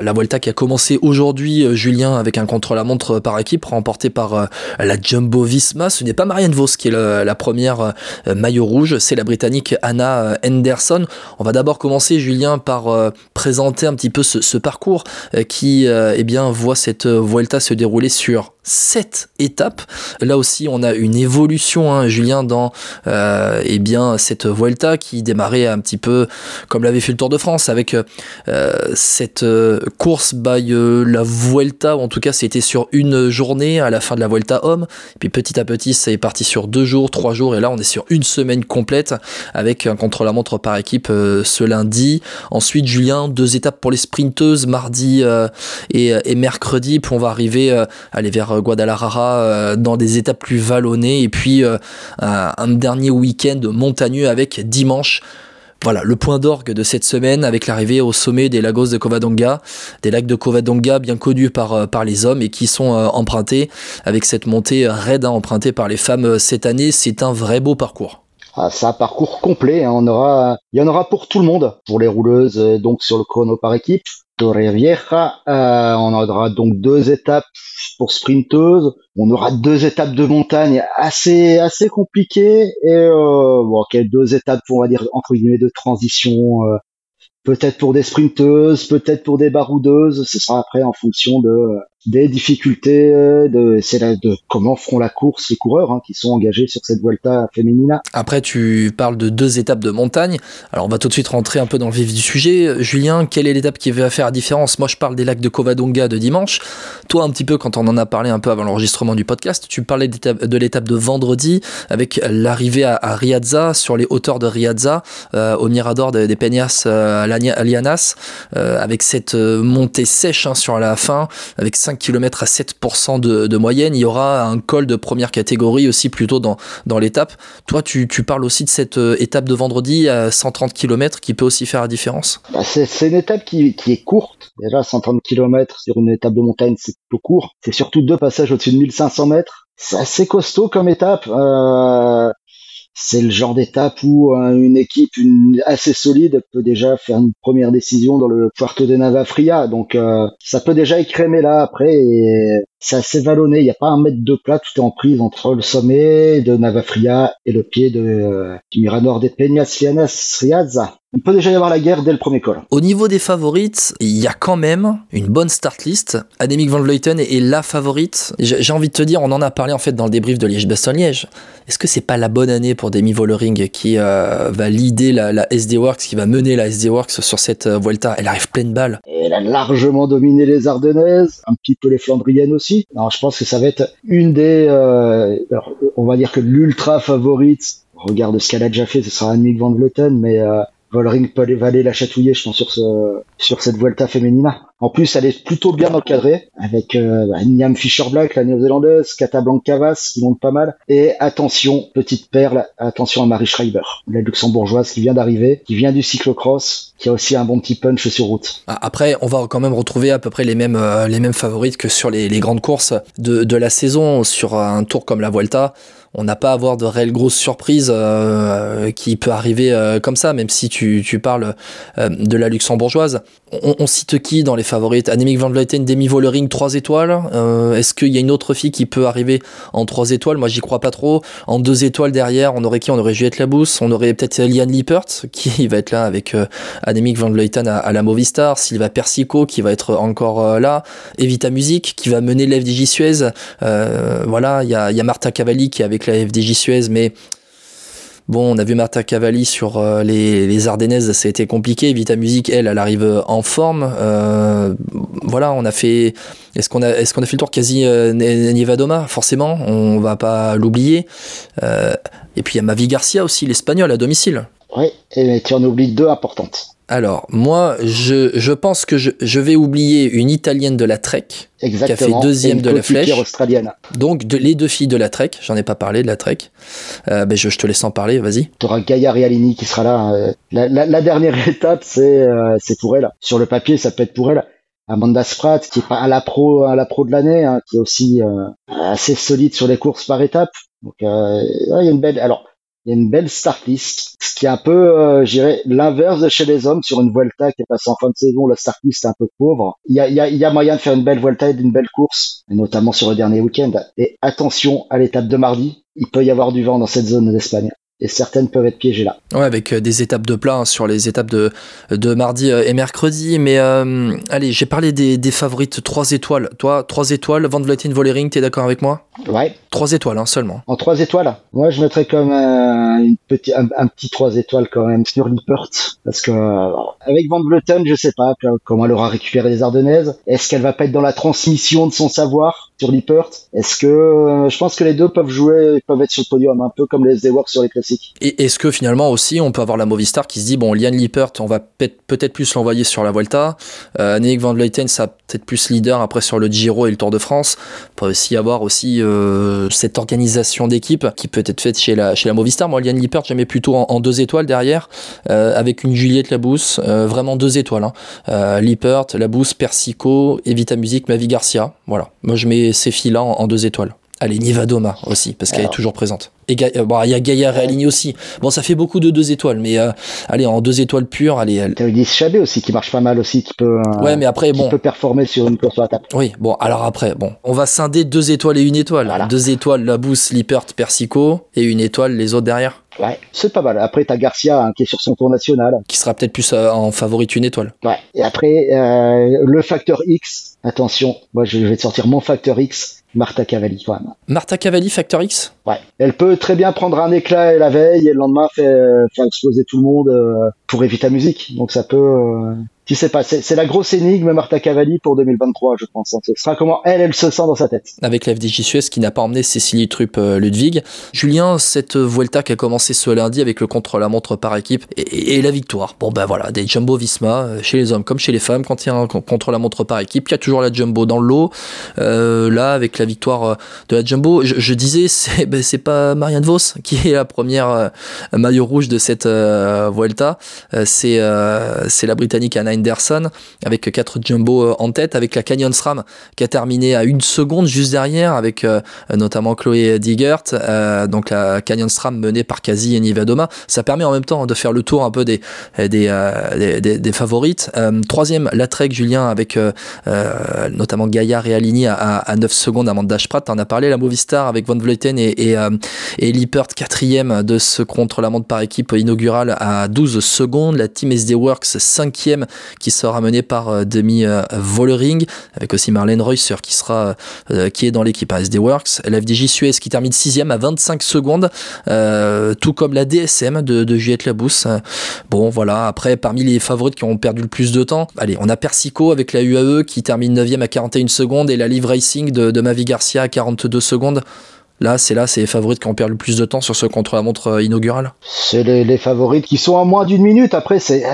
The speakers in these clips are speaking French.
La Vuelta qui a commencé aujourd'hui, euh, Julien, avec un contre-la-montre par équipe remporté par euh, la Jumbo Visma. Ce n'est pas Marianne Vos qui est la première maillot rouge, c'est la Britannique Anna Henderson. On va d'abord commencer, Julien, par présenter un petit peu ce, parcours qui eh bien, voit cette Vuelta se dérouler sur sept étapes. Là aussi, on a une évolution, hein, Julien, dans euh, eh bien cette Vuelta qui démarrait un petit peu comme l'avait fait le Tour de France avec euh, cette euh, course by euh, la Vuelta, ou en tout cas c'était sur une journée à la fin de la Vuelta homme. Puis petit à petit, ça est parti sur deux jours, trois jours, et là on est sur une semaine complète avec un contre-la-montre par équipe ce lundi. Ensuite, Julien, deux étapes pour les sprinteuses mardi et, et, mercredi, puis on va arriver aller vers Guadalajara euh, dans des étapes plus vallonnées et puis euh, un dernier week-end montagneux avec dimanche voilà, le point d'orgue de cette semaine avec l'arrivée au sommet des Lagos de Covadonga, des lacs de Covadonga bien connus par, euh, par les hommes et qui sont empruntés avec cette montée raide hein, empruntée par les femmes cette année. C'est un vrai beau parcours. Ah, c'est un parcours complet. Hein. On aura, il y en aura pour tout le monde, pour les rouleuses donc sur le chrono par équipe, Euh, on aura donc deux étapes pour sprinteuse. On aura deux étapes de montagne assez assez compliquées et euh, bon, okay, deux étapes, on va dire entre guillemets de transition. Euh, peut-être pour des sprinteuses, peut-être pour des baroudeuses. Ce sera après en fonction de des difficultés euh, de c'est de comment feront la course les coureurs hein, qui sont engagés sur cette Vuelta Femenina. Après tu parles de deux étapes de montagne. Alors on va tout de suite rentrer un peu dans le vif du sujet. Julien, quelle est l'étape qui va faire la différence? Moi je parle des lacs de Covadonga de dimanche. Toi un petit peu quand on en a parlé un peu avant l'enregistrement du podcast, tu parlais de l'étape de vendredi avec l'arrivée à, Riazza sur les hauteurs de Riazza euh, au Mirador des Peñas euh, Lianas avec cette montée sèche hein, sur la fin avec 5 km à 7% de, moyenne. Il y aura un col de première catégorie aussi plutôt dans, dans l'étape. Toi, tu, parles aussi de cette euh, étape de vendredi à 130 km qui peut aussi faire la différence bah, c'est, une étape qui, est courte. Déjà, 130 km sur une étape de montagne, c'est plutôt court. C'est surtout deux passages au-dessus de 1500 mètres. C'est assez costaud comme étape. Euh, c'est le genre d'étape où euh, une équipe assez solide peut déjà faire une première décision dans le Puerto de Navafria. Donc euh, ça peut déjà écrémer là après c'est assez vallonné. Il n'y a pas un mètre de plat, tout est en prise entre le sommet de Navafria et le pied de euh, du Mirador de Peñas Riaza. Il peut déjà y avoir la guerre dès le premier col. Au niveau des favorites, il y a quand même une bonne start list. Annemiek van Vleuten est la favorite. J'ai envie de te dire, on en a parlé en fait dans le débrief de Liège-Bastogne-Liège. Est-ce que c'est pas la bonne année pour Demi Vollering qui euh, va leader la, SD Works, qui va mener la SD Works sur cette euh, Vuelta? Elle arrive pleine balle. Elle a largement dominé les Ardennaises, un petit peu les Flandriennes aussi. Alors je pense que ça va être une des, euh, on va dire que l'ultra favorite. Regarde ce qu'elle a déjà fait, ce sera Annemiek van Vleuten, mais Volring peut aller, la chatouiller, je pense, sur, ce, sur cette Vuelta Femenina. En plus, elle est plutôt bien encadrée, avec euh, bah, Niam Fisher-Black, la néo-zélandaise, Casablanca-Cavas, qui monte pas mal. Et attention, petite perle, attention à Marie Schreiber, la luxembourgeoise qui vient d'arriver, qui vient du cyclocross, qui a aussi un bon petit punch sur route. Ah, après, on va quand même retrouver à peu près les mêmes, euh, favorites que sur les, les grandes courses de, de la saison, sur un tour comme la Vuelta on n'a pas à avoir de réelles grosses surprises euh, qui peut arriver euh, comme ça, même si tu, tu parles euh, de la luxembourgeoise. On, cite qui dans les favorites? Annemiek van Vleuten, Demi Vollering, 3 étoiles. Est-ce qu'il y a une autre fille qui peut arriver en 3 étoiles? Moi, j'y crois pas trop. En 2 étoiles derrière, on aurait qui? On aurait Juliette Labousse, on aurait peut-être Liane Lippert, qui va être là avec Annemiek van Vleuten à, à, la Movistar, Sylva Persico, qui va être encore là, Evita Music, qui va mener l'FDJ Suez. voilà, il y a, y a Marta Cavalli qui est avec la FDJ Suez, mais Bon, on a vu Marta Cavalli sur euh, les, les, Ardennaises, ça a été compliqué. Vita Music, elle, elle arrive en forme. Euh, voilà, on a fait. Est-ce qu'on a, fait le tour quasi euh, Nevadoma Forcément, on va pas l'oublier. et puis il y a Mavi Garcia aussi, l'espagnol à domicile. Oui, et tu en oublies deux importantes. Alors, moi, je, je pense que je, je, vais oublier une italienne de la Trek, qui a fait deuxième de la flèche. australienne. Donc, de, les deux filles de la Trek, j'en ai pas parlé de la Trek. Euh, ben, je, je, te laisse en parler, vas-y. Tu auras Gaia Realini qui sera là. Euh, la, la, la dernière étape, c'est euh, c'est pour elle. Sur le papier, ça peut être pour elle. Amanda Spratt, qui est pas à la pro, à la pro de l'année, hein, qui est aussi euh, assez solide sur les courses par étape. Donc, il y a une belle. Alors, Il y a une belle start list, ce qui est un peu, euh, je dirais, l'inverse de chez les hommes sur une Vuelta qui est passée en fin de saison. La start list est un peu pauvre. Il y a moyen de faire une belle Vuelta et d'une belle course, notamment sur le dernier week-end. Et attention à l'étape de mardi, il peut y avoir du vent dans cette zone d'Espagne et certaines peuvent être piégées là. Ouais, avec euh, des étapes de plat hein, sur les étapes de, de mardi euh, et mercredi. Mais euh, allez, j'ai parlé des, des, favorites 3 étoiles. Toi, 3 étoiles, Van Vleuten, Volering, t'es d'accord avec moi? Ouais. 3 étoiles hein, seulement. En 3 étoiles Moi, je mettrais comme une petit, un, un, petit 3 étoiles quand même sur Lippert. Parce que avec Van Vleuten, je sais pas comment elle aura récupéré les Ardennaises. Est-ce qu'elle va pas être dans la transmission de son savoir? Sur Lippert Est-ce que je pense que les deux peuvent jouer, peuvent être sur le podium, un peu comme les Zewar sur les classiques. Et est-ce que finalement aussi on peut avoir la Movistar qui se dit bon Lian Lippert on va peut-être plus l'envoyer sur la Vuelta, euh, Nick Van Vleuten ça peut-être plus leader après sur le Giro et le Tour de France. On peut aussi avoir aussi euh, cette organisation d'équipe qui peut être faite chez la chez la Movistar. Moi Lian Lippert j'aimais plutôt en, deux étoiles derrière euh, avec une Juliette Labousse, euh, vraiment deux étoiles. Hein. Euh, Lippert, Labousse, Persico, Evita Music, Mavi Garcia. Voilà, moi je mets ces filles là en, en deux étoiles. Allez, Nivadoma aussi, parce qu'elle est toujours présente. Et bon, il y a Gaïa réaligné aussi. Bon, ça fait beaucoup de deux étoiles, mais euh, allez, en deux étoiles pures, allez. Elle... T'as eu Chabé aussi qui marche pas mal aussi, qui peut. Euh, ouais, mais après, bon. peut performer sur une course à la table. Oui, bon, alors après, bon, on va scinder deux étoiles et une étoile. Voilà. Deux étoiles, la Boost, Lippert, Persico, et une étoile, les autres derrière. Ouais, c'est pas mal. Après, t'as Garcia hein, qui est sur son tour national. Qui sera peut-être plus euh, en favorite une étoile. Ouais. Et après, euh, le facteur X. Attention, moi je vais te sortir mon facteur X. Marta Cavalli quand même. Marta Cavalli, Factor X? Ouais. Elle peut très bien prendre un éclat la veille et le lendemain faire, faire exploser tout le monde euh, pour éviter la musique. Donc ça peut... Euh... Tu sais pas, c'est la grosse énigme Marta Cavalli pour 2023, je pense. Ce sera comment elle, elle se sent dans sa tête. Avec la FDJ Suez qui n'a pas emmené Cécilie Trupp euh, Ludwig. Julien, cette Vuelta qui a commencé ce lundi avec le contre-la-montre par équipe et, et, la victoire. Bon ben voilà, des Jumbo Visma euh, chez les hommes comme chez les femmes. Quand il y a un contre-la-montre par équipe, il y a toujours la Jumbo dans le lot. Euh, là, avec la victoire de la Jumbo, je, je disais, c'est ben, pas Marianne Vos qui est la première euh, maillot rouge de cette euh, Vuelta. C'est c'est la Britannique Anna Henderson avec quatre jumbo en tête, avec la Canyon SRAM qui a terminé à une seconde juste derrière, avec euh, notamment Chloé Digert, euh, donc la Canyon SRAM menée par Kazi et Nivadoma. Ça permet en même temps de faire le tour un peu des, des, euh, des, des, favorites. troisième, la Trek Julien avec notamment Gaillard et Aligny à, à 9 secondes avant Dashprat. On a parlé, la Movistar avec Van Vleuten et, et, et Lippert, quatrième de ce contre-la-montre par équipe inaugural à 12 secondes. La Team SD Works, cinquième qui sera mené par euh, Demi euh, Vollering, avec aussi Marlène Reusser qui sera euh, qui est dans l'équipe ASD Works. L'FDJ Suez qui termine sixième à 25 secondes, tout comme la DSM de, Juliette Labousse. Bon voilà, après parmi les favorites qui ont perdu le plus de temps, allez, on a Persico avec la UAE qui termine 9 à 41 secondes et la Live Racing de Mavi Garcia à 42 secondes. Là, c'est là, c'est les favorites qui ont perdu le plus de temps sur ce contre-la-montre inaugural. C'est les, les, favorites qui sont à moins d'une minute. Après, c'est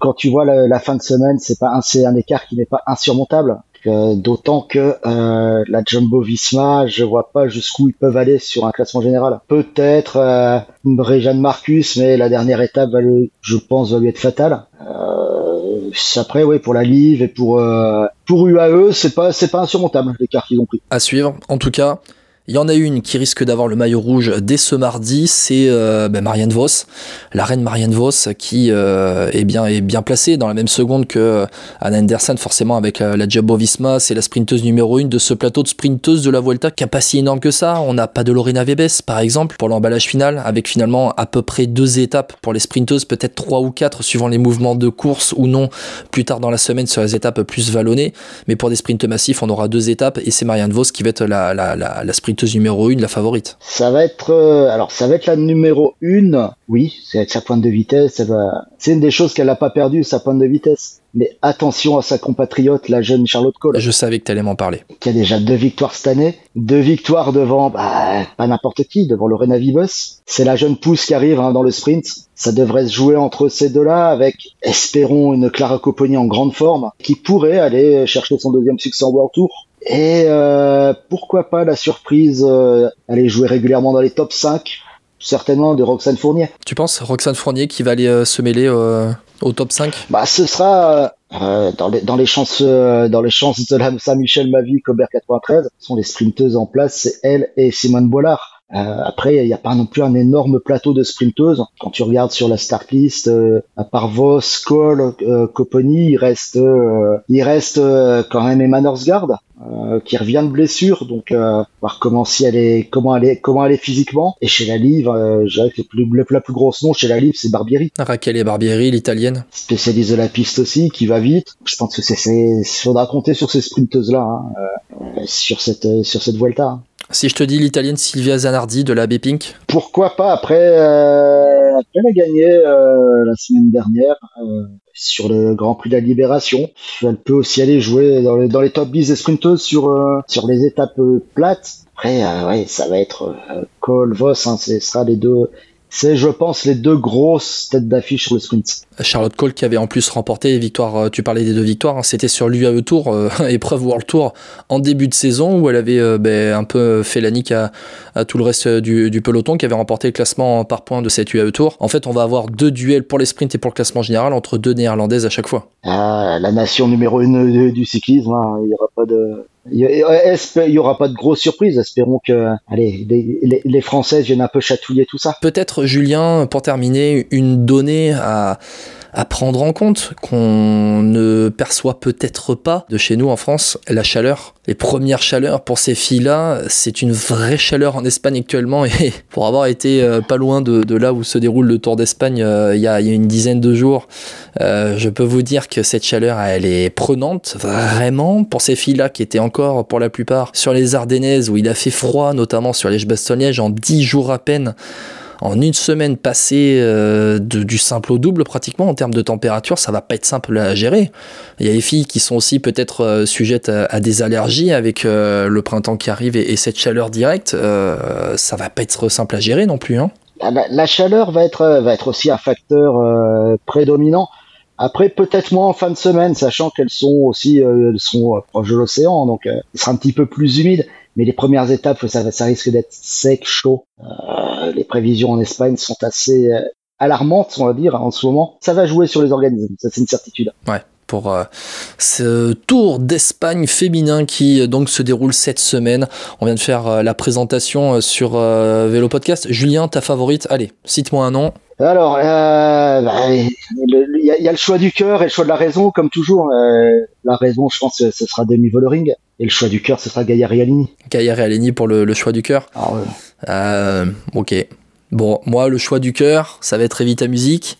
quand tu vois la, la fin de semaine, c'est pas un, c'est un écart qui n'est pas insurmontable? Euh, D'autant que euh, la Jumbo Visma, je vois pas jusqu'où ils peuvent aller sur un classement général. Peut-être euh, Réjeanne Marcus, mais la dernière étape, va le, je pense, va lui être fatale. Euh, après, oui, pour la Live et pour euh, pour UAE, c'est pas c'est pas insurmontable l'écart qu'ils ont pris. À suivre. En tout cas, il y en a une qui risque d'avoir le maillot rouge dès ce mardi, c'est euh, ben Marianne Vos, la reine Marianne Vos, qui euh, est, bien, placée dans la même seconde que euh, Anna Anderson, forcément avec la, la Visma, c'est la sprinteuse numéro une de ce plateau de sprinteuse de la Vuelta qui a pas si énorme que ça. On n'a pas de Lorena Vebes, par exemple, pour l'emballage final, avec finalement à peu près deux étapes pour les sprinteuses, peut-être trois ou quatre suivant les mouvements de course ou non, plus tard dans la semaine sur les étapes plus vallonnées. Mais pour des sprints massifs, on aura deux étapes et c'est Marianne Vos qui va être la, la, la, la numéro 1, la favorite. Ça va être euh, alors ça va être la numéro 1. Oui, c'est sa pointe de vitesse, va... c'est une des choses qu'elle n'a pas perdu sa pointe de vitesse. Mais attention à sa compatriote, la jeune Charlotte Cole. Je savais que tu allais m'en parler. Qui a déjà deux victoires cette année, deux victoires devant bah, pas n'importe qui, devant Lorena Vibos. C'est la jeune pousse qui arrive hein, dans le sprint. Ça devrait se jouer entre ces deux-là, avec espérons une Clara Copponi en grande forme, qui pourrait aller chercher son deuxième succès en World Tour. Et euh, pourquoi pas la surprise, euh, aller jouer régulièrement dans les top 5, certainement de Roxane Fournier. Tu penses Roxane Fournier qui va aller euh, se mêler euh, au top 5 Bah ce sera euh, dans, les, dans les chances dans les chances de la Saint-Michel Mavi Cobert 93 sont les sprinteuses en place, c'est elle et Simone Bollard. après, il n'y a pas non plus un énorme plateau de sprinteuses. Quand tu regardes sur la start list, à part Vos, Cole, Coponi, il reste, il reste quand même Emma Norsgaard. Euh, qui revient de blessure, donc euh, voir comment si elle est, comment elle est, comment elle est physiquement. Et chez la Livre, euh, que le plus, la plus grosse nom chez la Livre, c'est Barbieri. Raquel et Barbieri, l'italienne. Spécialiste de la piste aussi, qui va vite. Je pense que c'est, c'est, faudra compter sur ces sprinteuses là, hein, euh, sur cette, sur cette Vuelta. Hein. Si je te dis l'italienne Silvia Zanardi de la B-Pink Pourquoi pas Après, euh, elle a gagné euh, la semaine dernière euh, sur le Grand Prix de la Libération. Elle peut aussi aller jouer dans les, dans les top 10 des sprinteuses sur, euh, sur les étapes euh, plates. Après, ouais, ça va être Cole, Voss, hein, ce sera les deux, c'est, je pense, les deux grosses têtes d'affiche sur le sprint. Charlotte Cole qui avait en plus remporté victoire, euh, tu parlais des deux victoires, hein, c'était sur l'UAE Tour, euh, épreuve World Tour en début de saison où elle avait euh, ben, un peu fait la nique à, tout le reste du, peloton qui avait remporté le classement par points de cette UAE Tour. En fait, on va avoir deux duels pour les sprints et pour le classement général entre deux néerlandaises à chaque fois. Ah, la nation numéro une du cyclisme, hein, il n'y aura pas de, il y aura pas de grosses surprises. Espérons que, allez, les, les, Françaises viennent un peu chatouiller tout ça. Peut-être, Julien, pour terminer, une donnée à, à prendre en compte qu'on ne perçoit peut-être pas de chez nous en France la chaleur. Les premières chaleurs pour ces filles-là, c'est une vraie chaleur en Espagne actuellement et pour avoir été euh, pas loin de, là où se déroule le Tour d'Espagne euh, il y, a, une dizaine de jours, euh, je peux vous dire que cette chaleur, elle est prenante, vraiment, pour ces filles-là qui étaient encore pour la plupart sur les Ardennaises où il a fait froid, notamment sur les Bastogne-Liège en 10 jours à peine en une semaine passée euh, du simple au double pratiquement en termes de température, ça va pas être simple à gérer. Il y a des filles qui sont aussi peut-être euh, sujettes à, des allergies avec euh, le printemps qui arrive et, cette chaleur directe, ça va pas être simple à gérer non plus. Hein. La, chaleur va être, aussi un facteur prédominant. Après, peut-être moins en fin de semaine, sachant qu'elles sont aussi proches de l'océan, donc euh, il sera un petit peu plus humide. Mais les premières étapes, ça, risque d'être sec, chaud. Euh, les prévisions en Espagne sont assez euh, alarmantes, on va dire, en ce moment. Ça va jouer sur les organismes, ça c'est une certitude. Ouais pour euh, ce Tour d'Espagne féminin qui donc se déroule cette semaine. On vient de faire la présentation sur Vélo Podcast. Julien, ta favorite? Allez, cite-moi un nom. Alors, euh, bah, il y, a le choix du cœur et le choix de la raison, comme toujours. Euh, la raison, je pense, ce sera Demi Vollering. Et le choix du cœur, ce sera Gaia Realini. Gaia Realini pour le, choix du cœur ah ouais. Euh, Ok. Bon, moi, le choix du cœur, ça va être Evita Musique.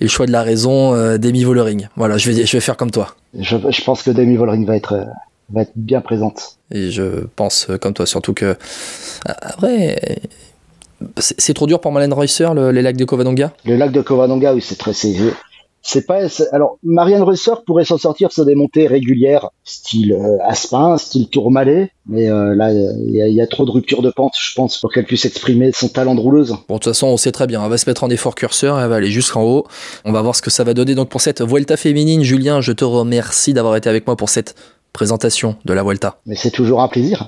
Et le choix de la raison, euh, Demi Vollering. Voilà, je vais, je vais faire comme toi. Je, je pense que Demi Vollering va être, va être bien présente. Et je pense comme toi, surtout que. Après c'est trop dur pour Marlène Reusser, les lacs de Covadonga? Le lac de Covadonga, oui, c'est très. C'est pas. Alors, Marianne Reusser pourrait s'en sortir sur des montées régulières, style euh, Aspin, style Tourmalet, mais euh, là, il y, a trop de ruptures de pente, je pense, pour qu'elle puisse exprimer son talent de rouleuse. Bon, de toute façon, on sait très bien, elle va se mettre en effort curseur, elle va aller jusqu'en haut. On va voir ce que ça va donner. Donc, pour cette Vuelta féminine, Julien, je te remercie d'avoir été avec moi pour cette présentation de la Vuelta. Mais c'est toujours un plaisir.